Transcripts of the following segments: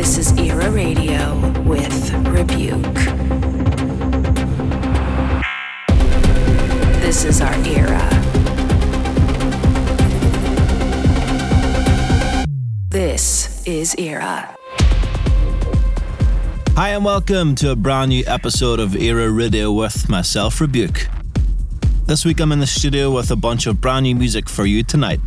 This is Era Radio with Rebuke. This is our era. This is Era. Hi, and welcome to a brand new episode of Era Radio with myself, Rebuke. This week I'm in the studio with a bunch of brand new music for you tonight.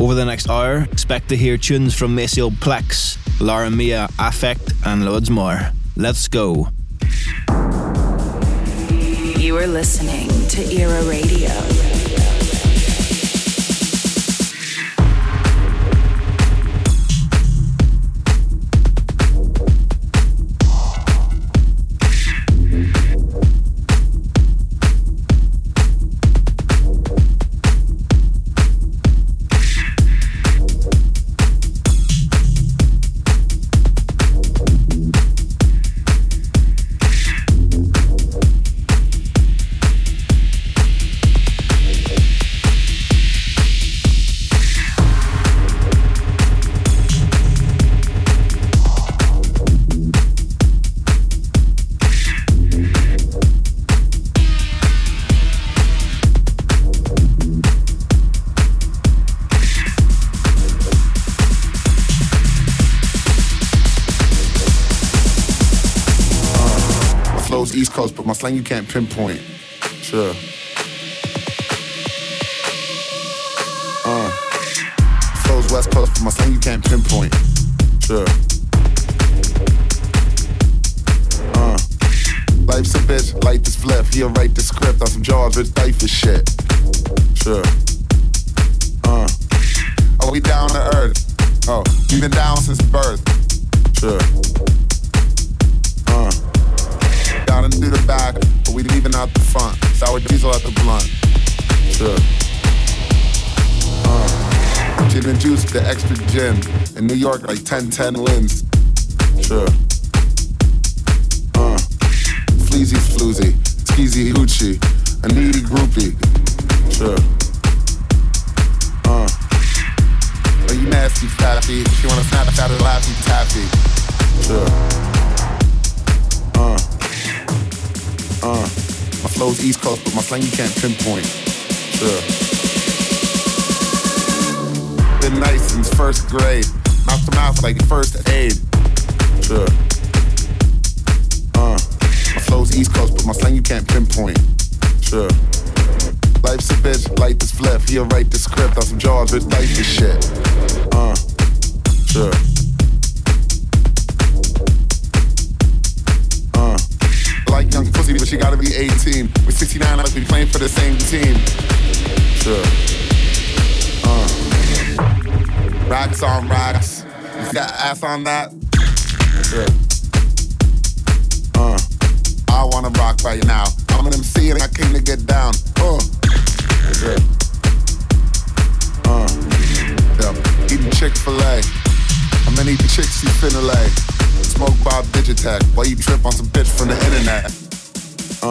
Over the next hour, expect to hear tunes from Maceo Plex, Lauren Mia, AFFKT, and loads more. Let's go. You are listening to Era Radio. Slang you can't pinpoint. Sure. Uh. Flows West Coast, but my slang you can't pinpoint. Sure. Uh. Life's a bitch, light this flip. He'll write the script on some George Rich Diapers shit. Sure. Uh. Oh, we down to earth. Oh, we been down since birth. Sure. Down and through the back, but we leaving out the front. Sour diesel at the blunt. Sure. Uh, gin and juice, the extra gin. In New York, like 10 10 wins. Sure. Uh, fleazy floozy, skeezy hoochie, a needy groupie. Sure. Uh, are you nasty, fatty? She wanna snap at her laffy taffy. Sure. Uh, my flow's East Coast, but my slang you can't pinpoint. Sure. Been nice since first grade. Mouth to mouth like first aid. Sure. Uh, my flow's East Coast, but my slang you can't pinpoint. Sure. Life's a bitch, light this flip. He'll write the script on some jaws with dice this shit. Uh, sure. She gotta be 18. With 69, like we playing for the same team. Sure. Uh. Racks on racks. You got ass on that? Sure. Uh. I wanna rock right now. I'm an MC and I came to get down. Uh. Sure. Uh. Yeah. Eating Chick-fil-A. How the chicks you finna lay. Smoke Bob Digitech while you trip on some bitch from the internet. Uh.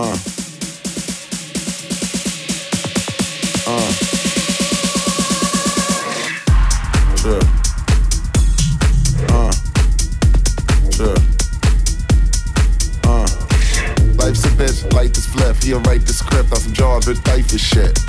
Uh. Uh. Uh. Life's a bitch, life is flip. He'll write the script on some jaws with diaper shit.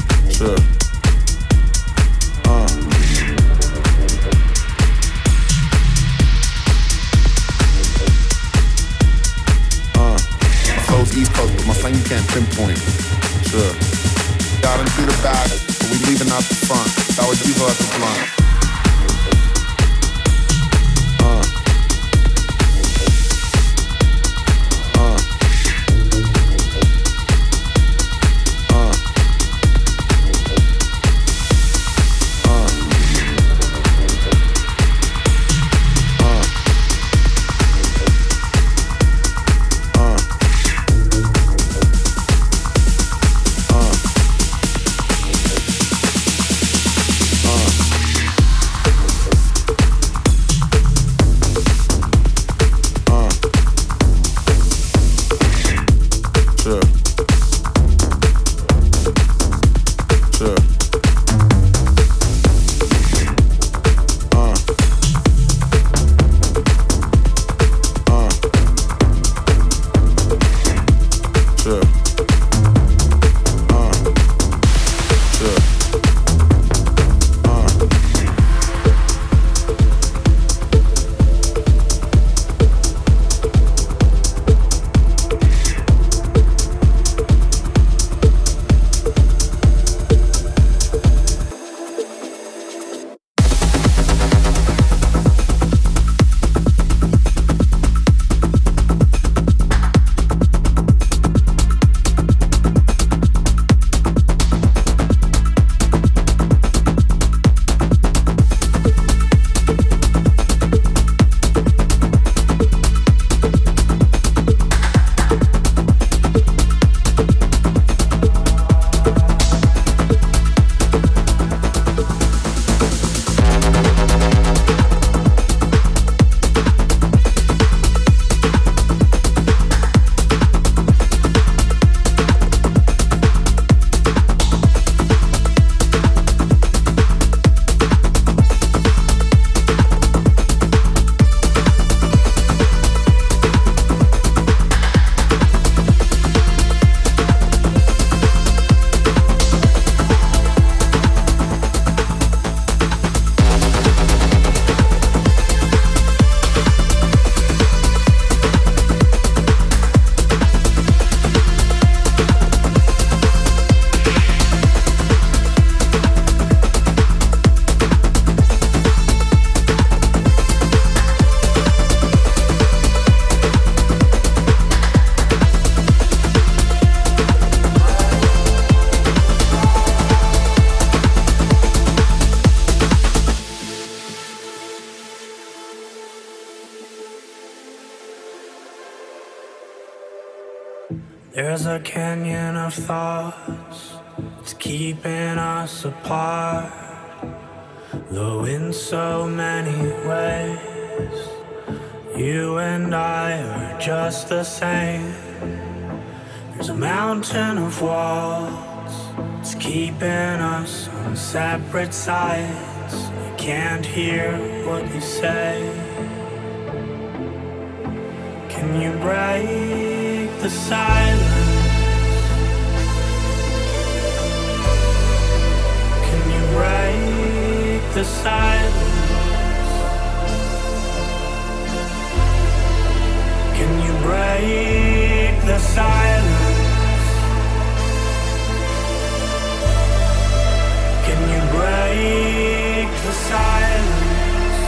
Same. There's a mountain of walls, it's keeping us on separate sides. I can't hear what you say. Can you break the silence? Can you break the silence? Break the silence? Can you break the silence?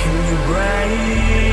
Can you break?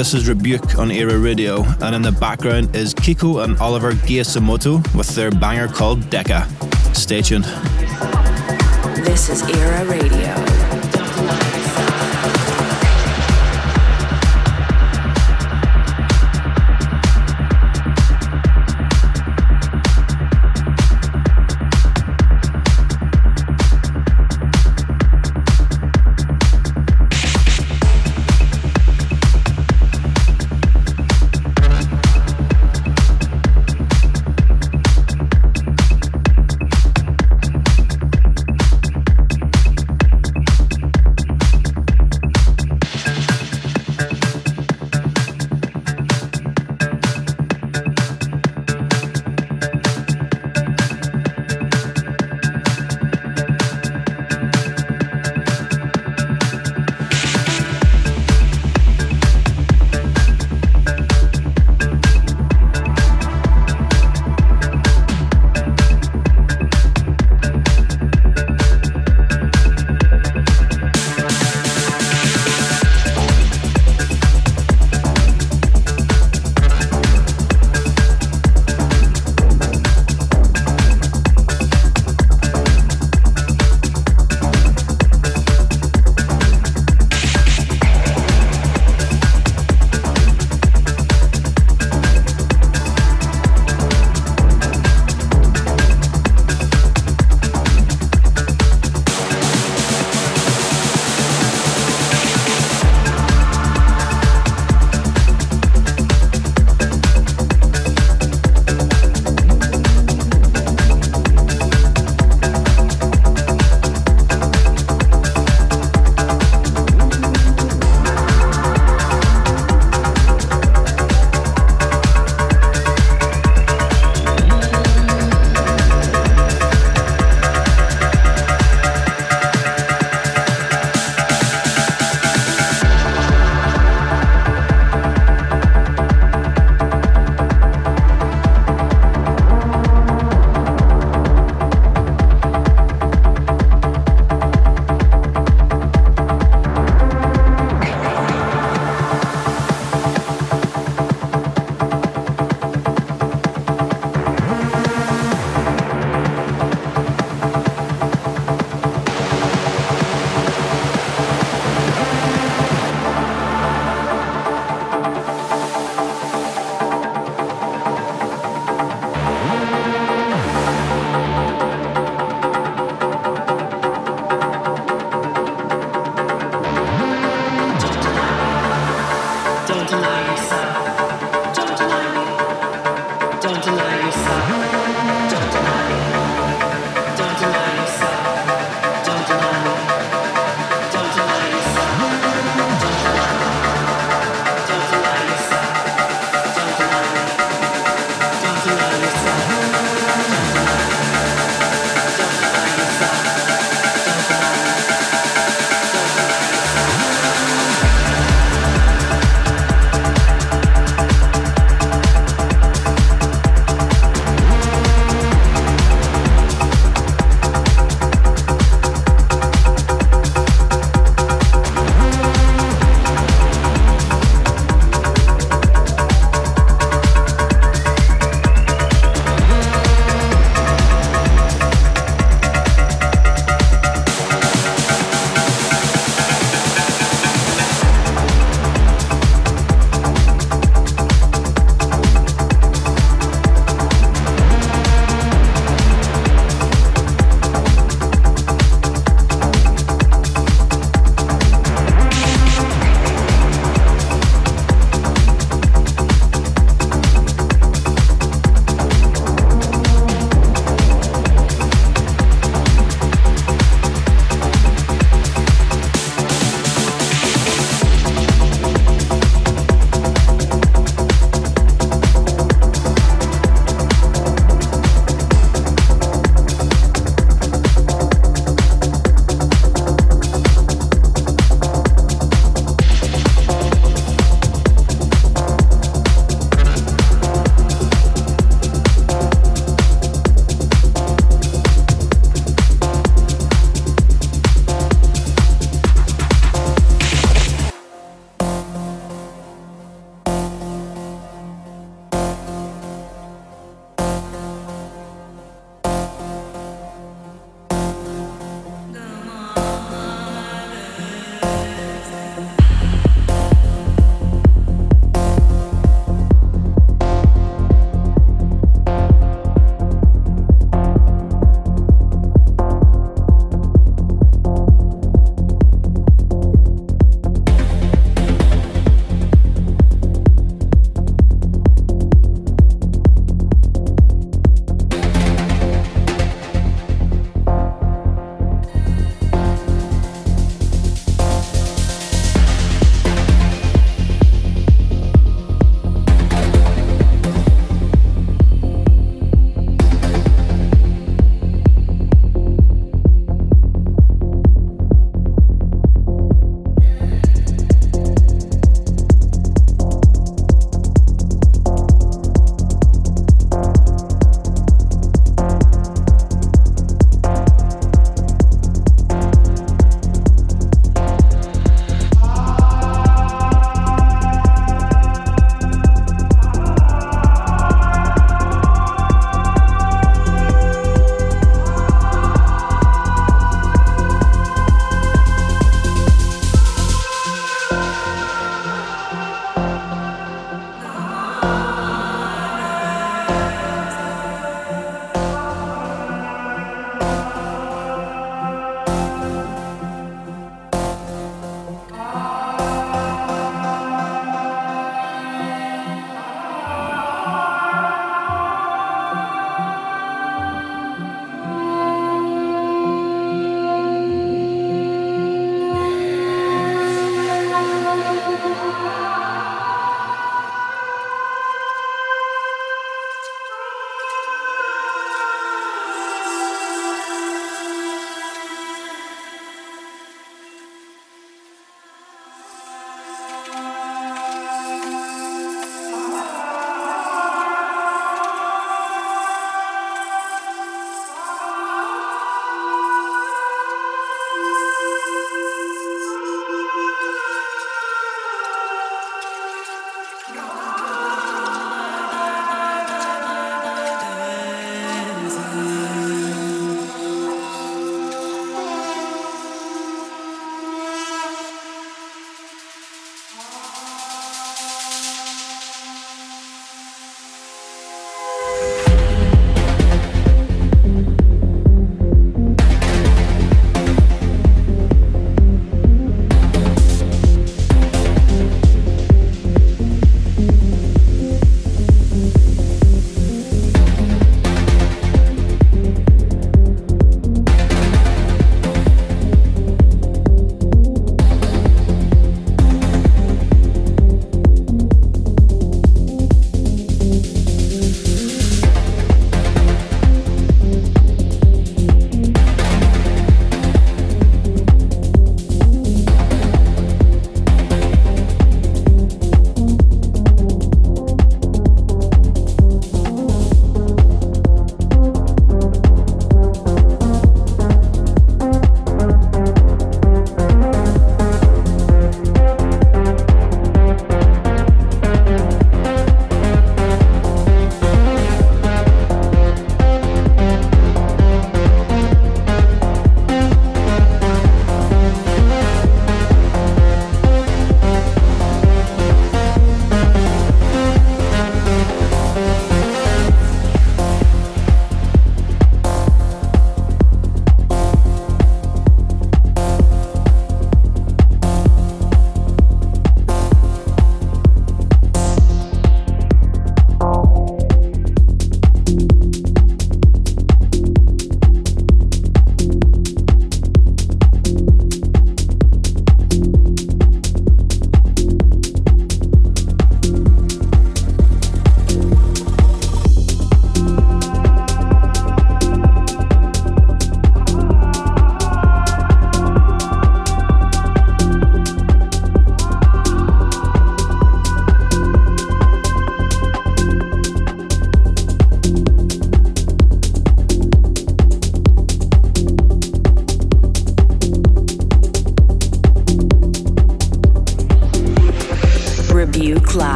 This is Rebuke on Era Radio, and in the background is Kiko and Oliver Giacomotto with their banger called Deca. Stay tuned. This is Era Radio.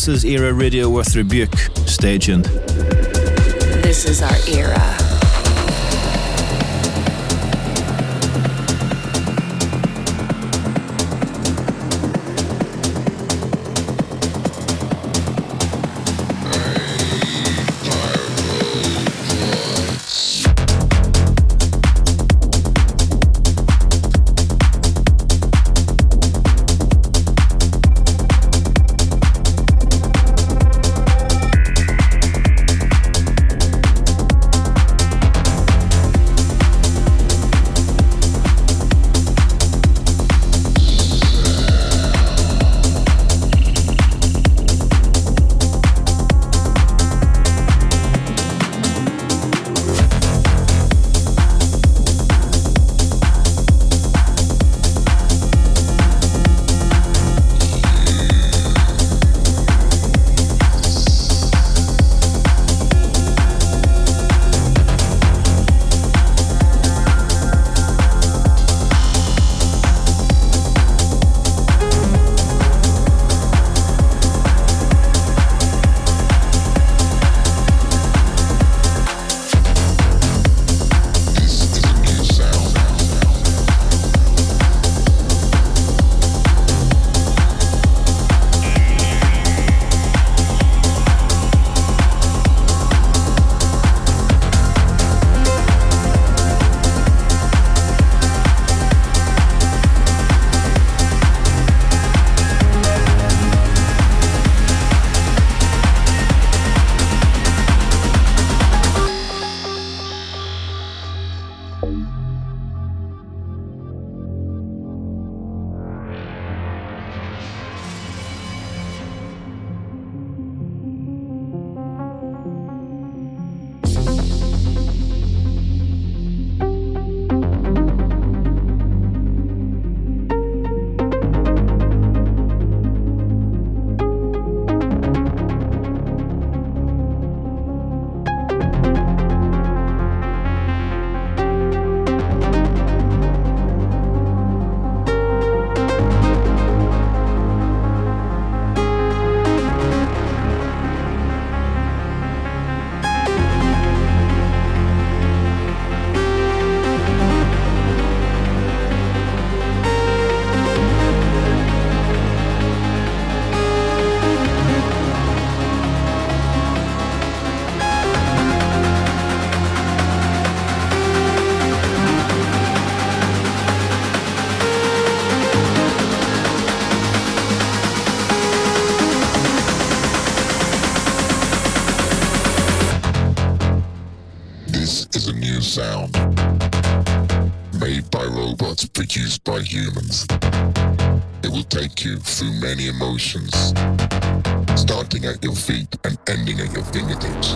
This is Era Radio with Rebuke. Stay tuned. This is our era. sound. Made by robots, produced by humans. It will take you through many emotions, starting at your feet and ending at your fingertips.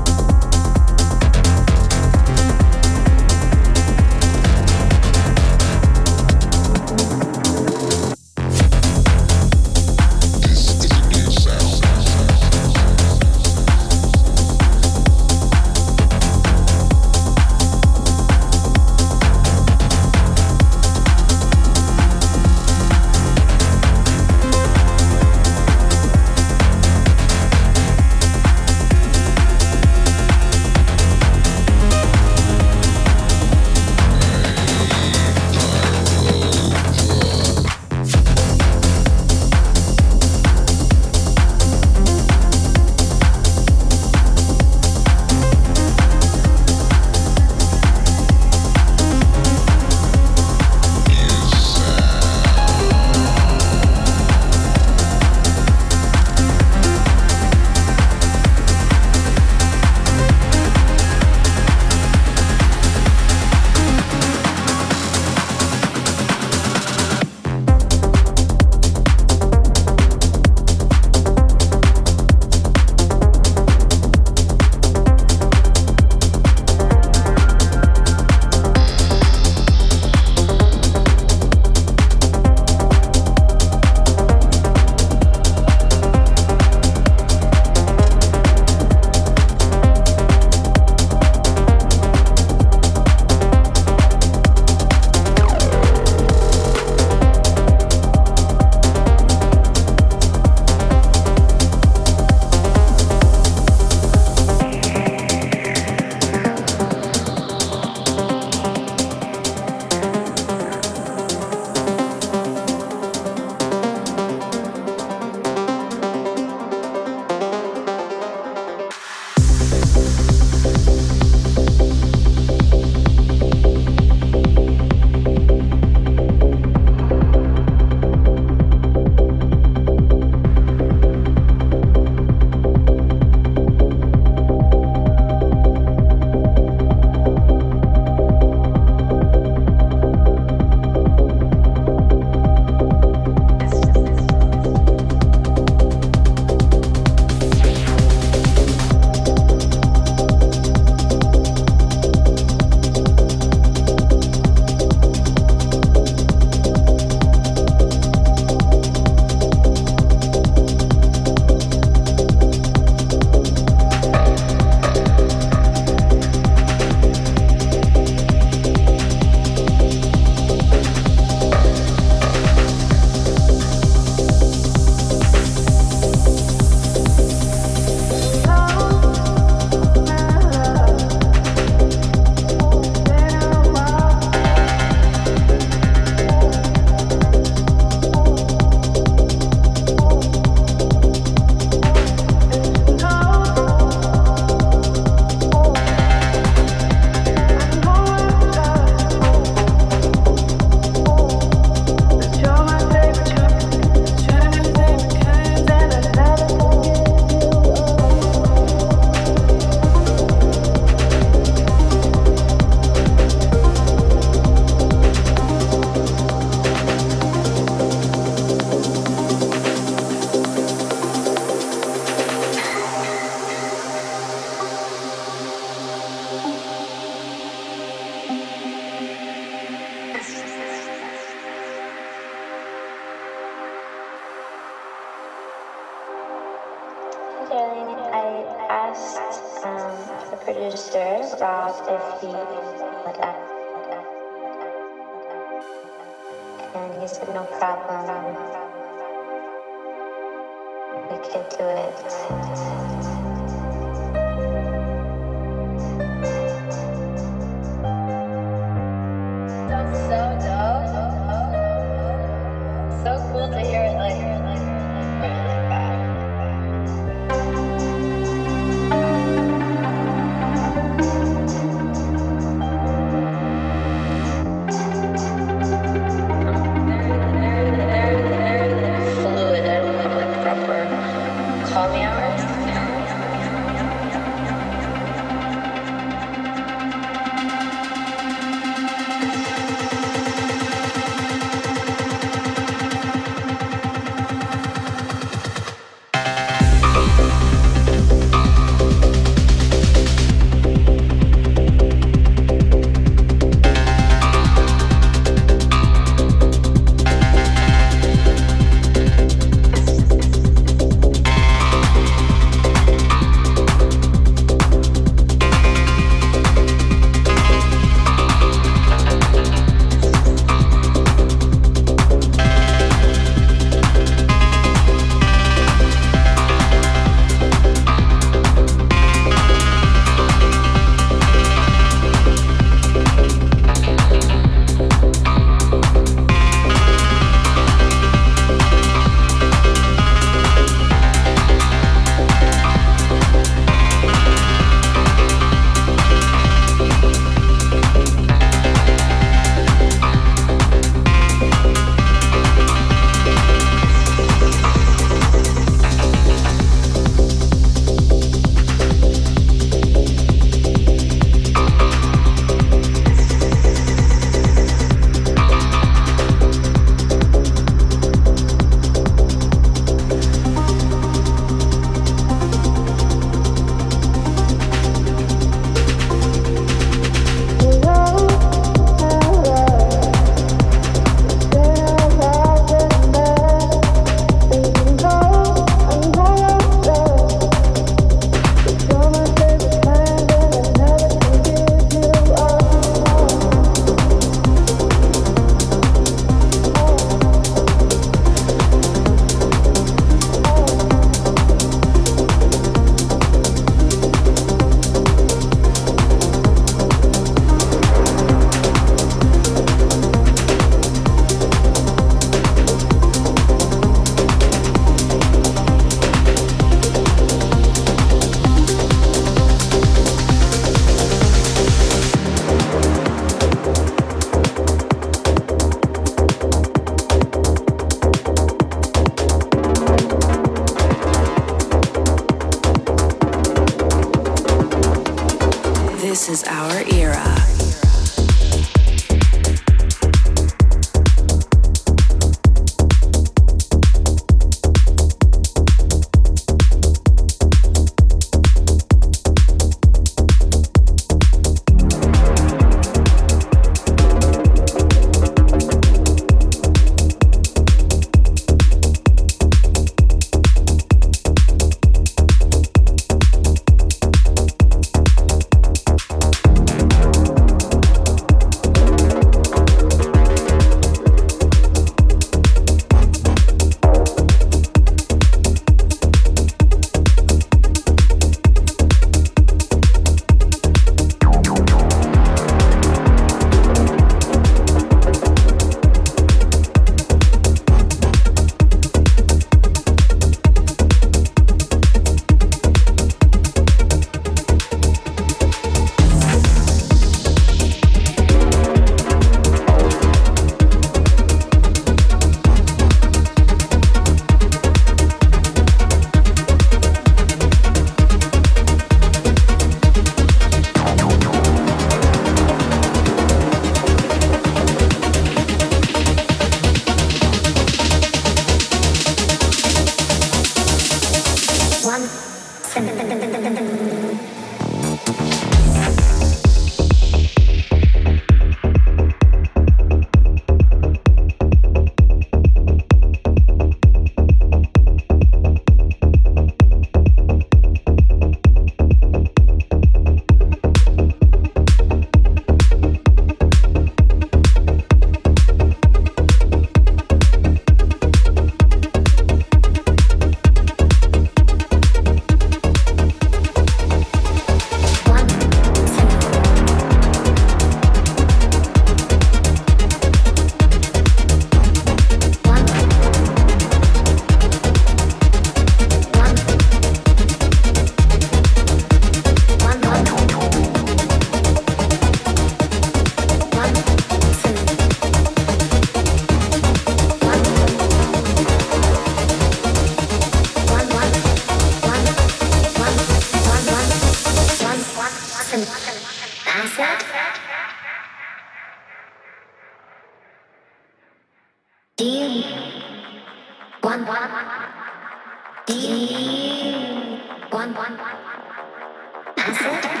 Thank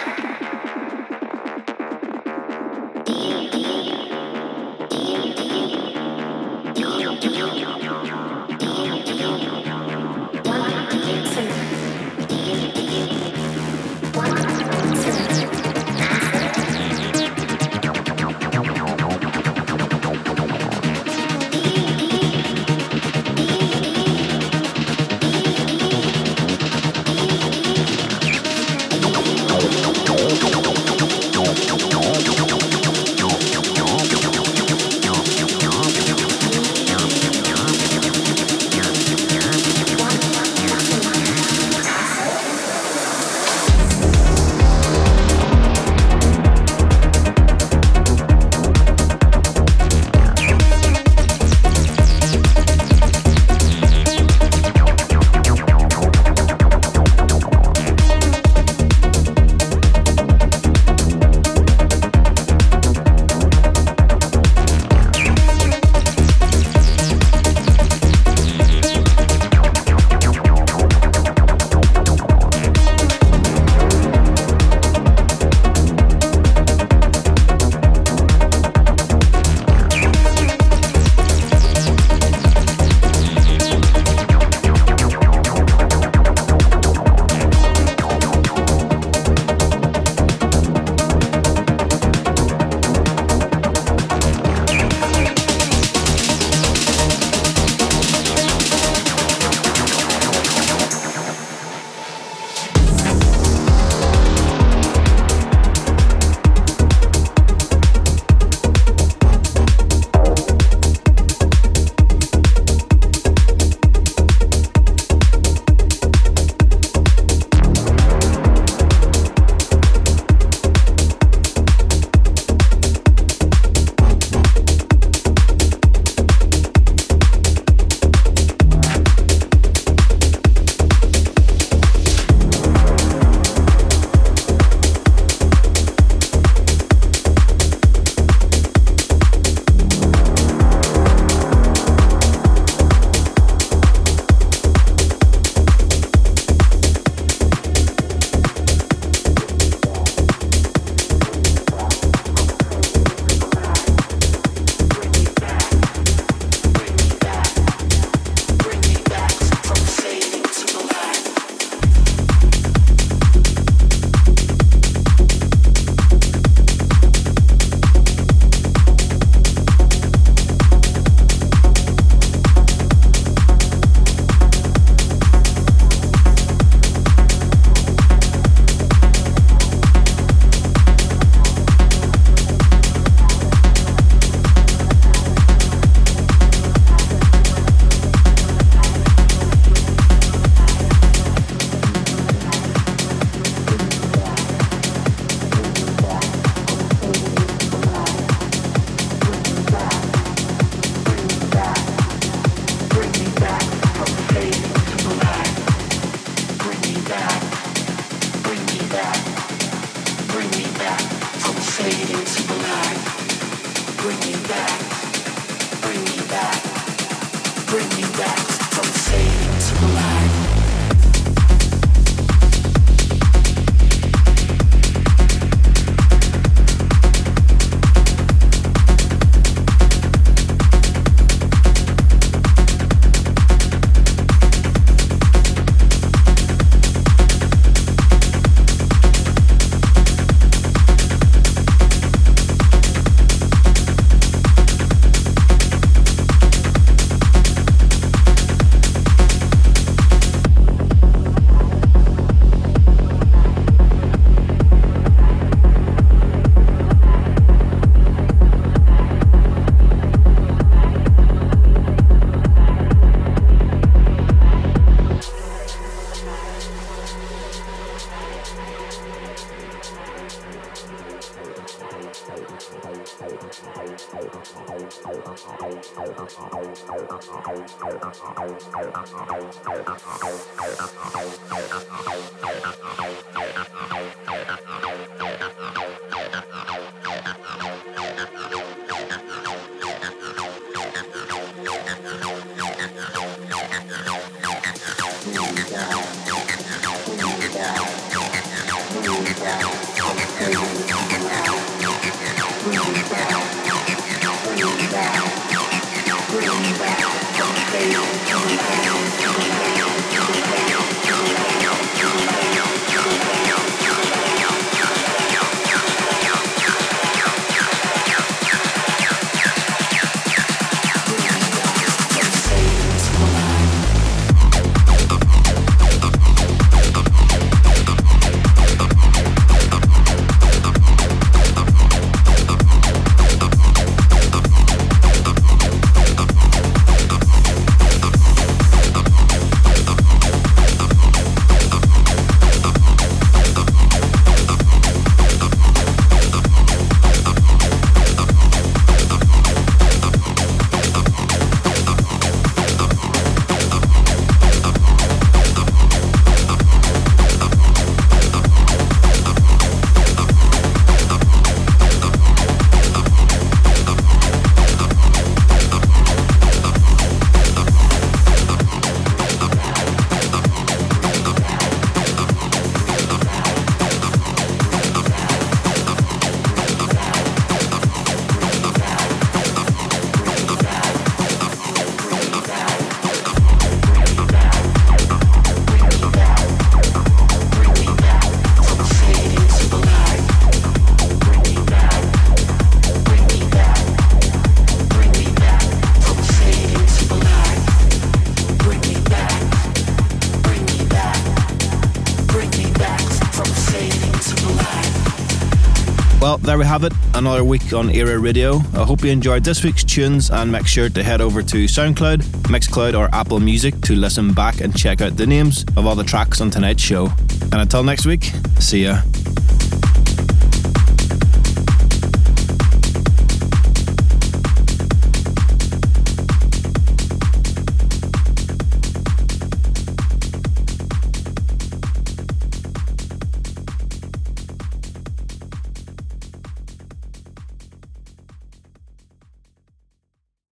another week on Era Radio. I hope you enjoyed this week's tunes and make sure to head over to SoundCloud, Mixcloud, or Apple Music to listen back and check out the names of all the tracks on tonight's show. And until next week, see ya.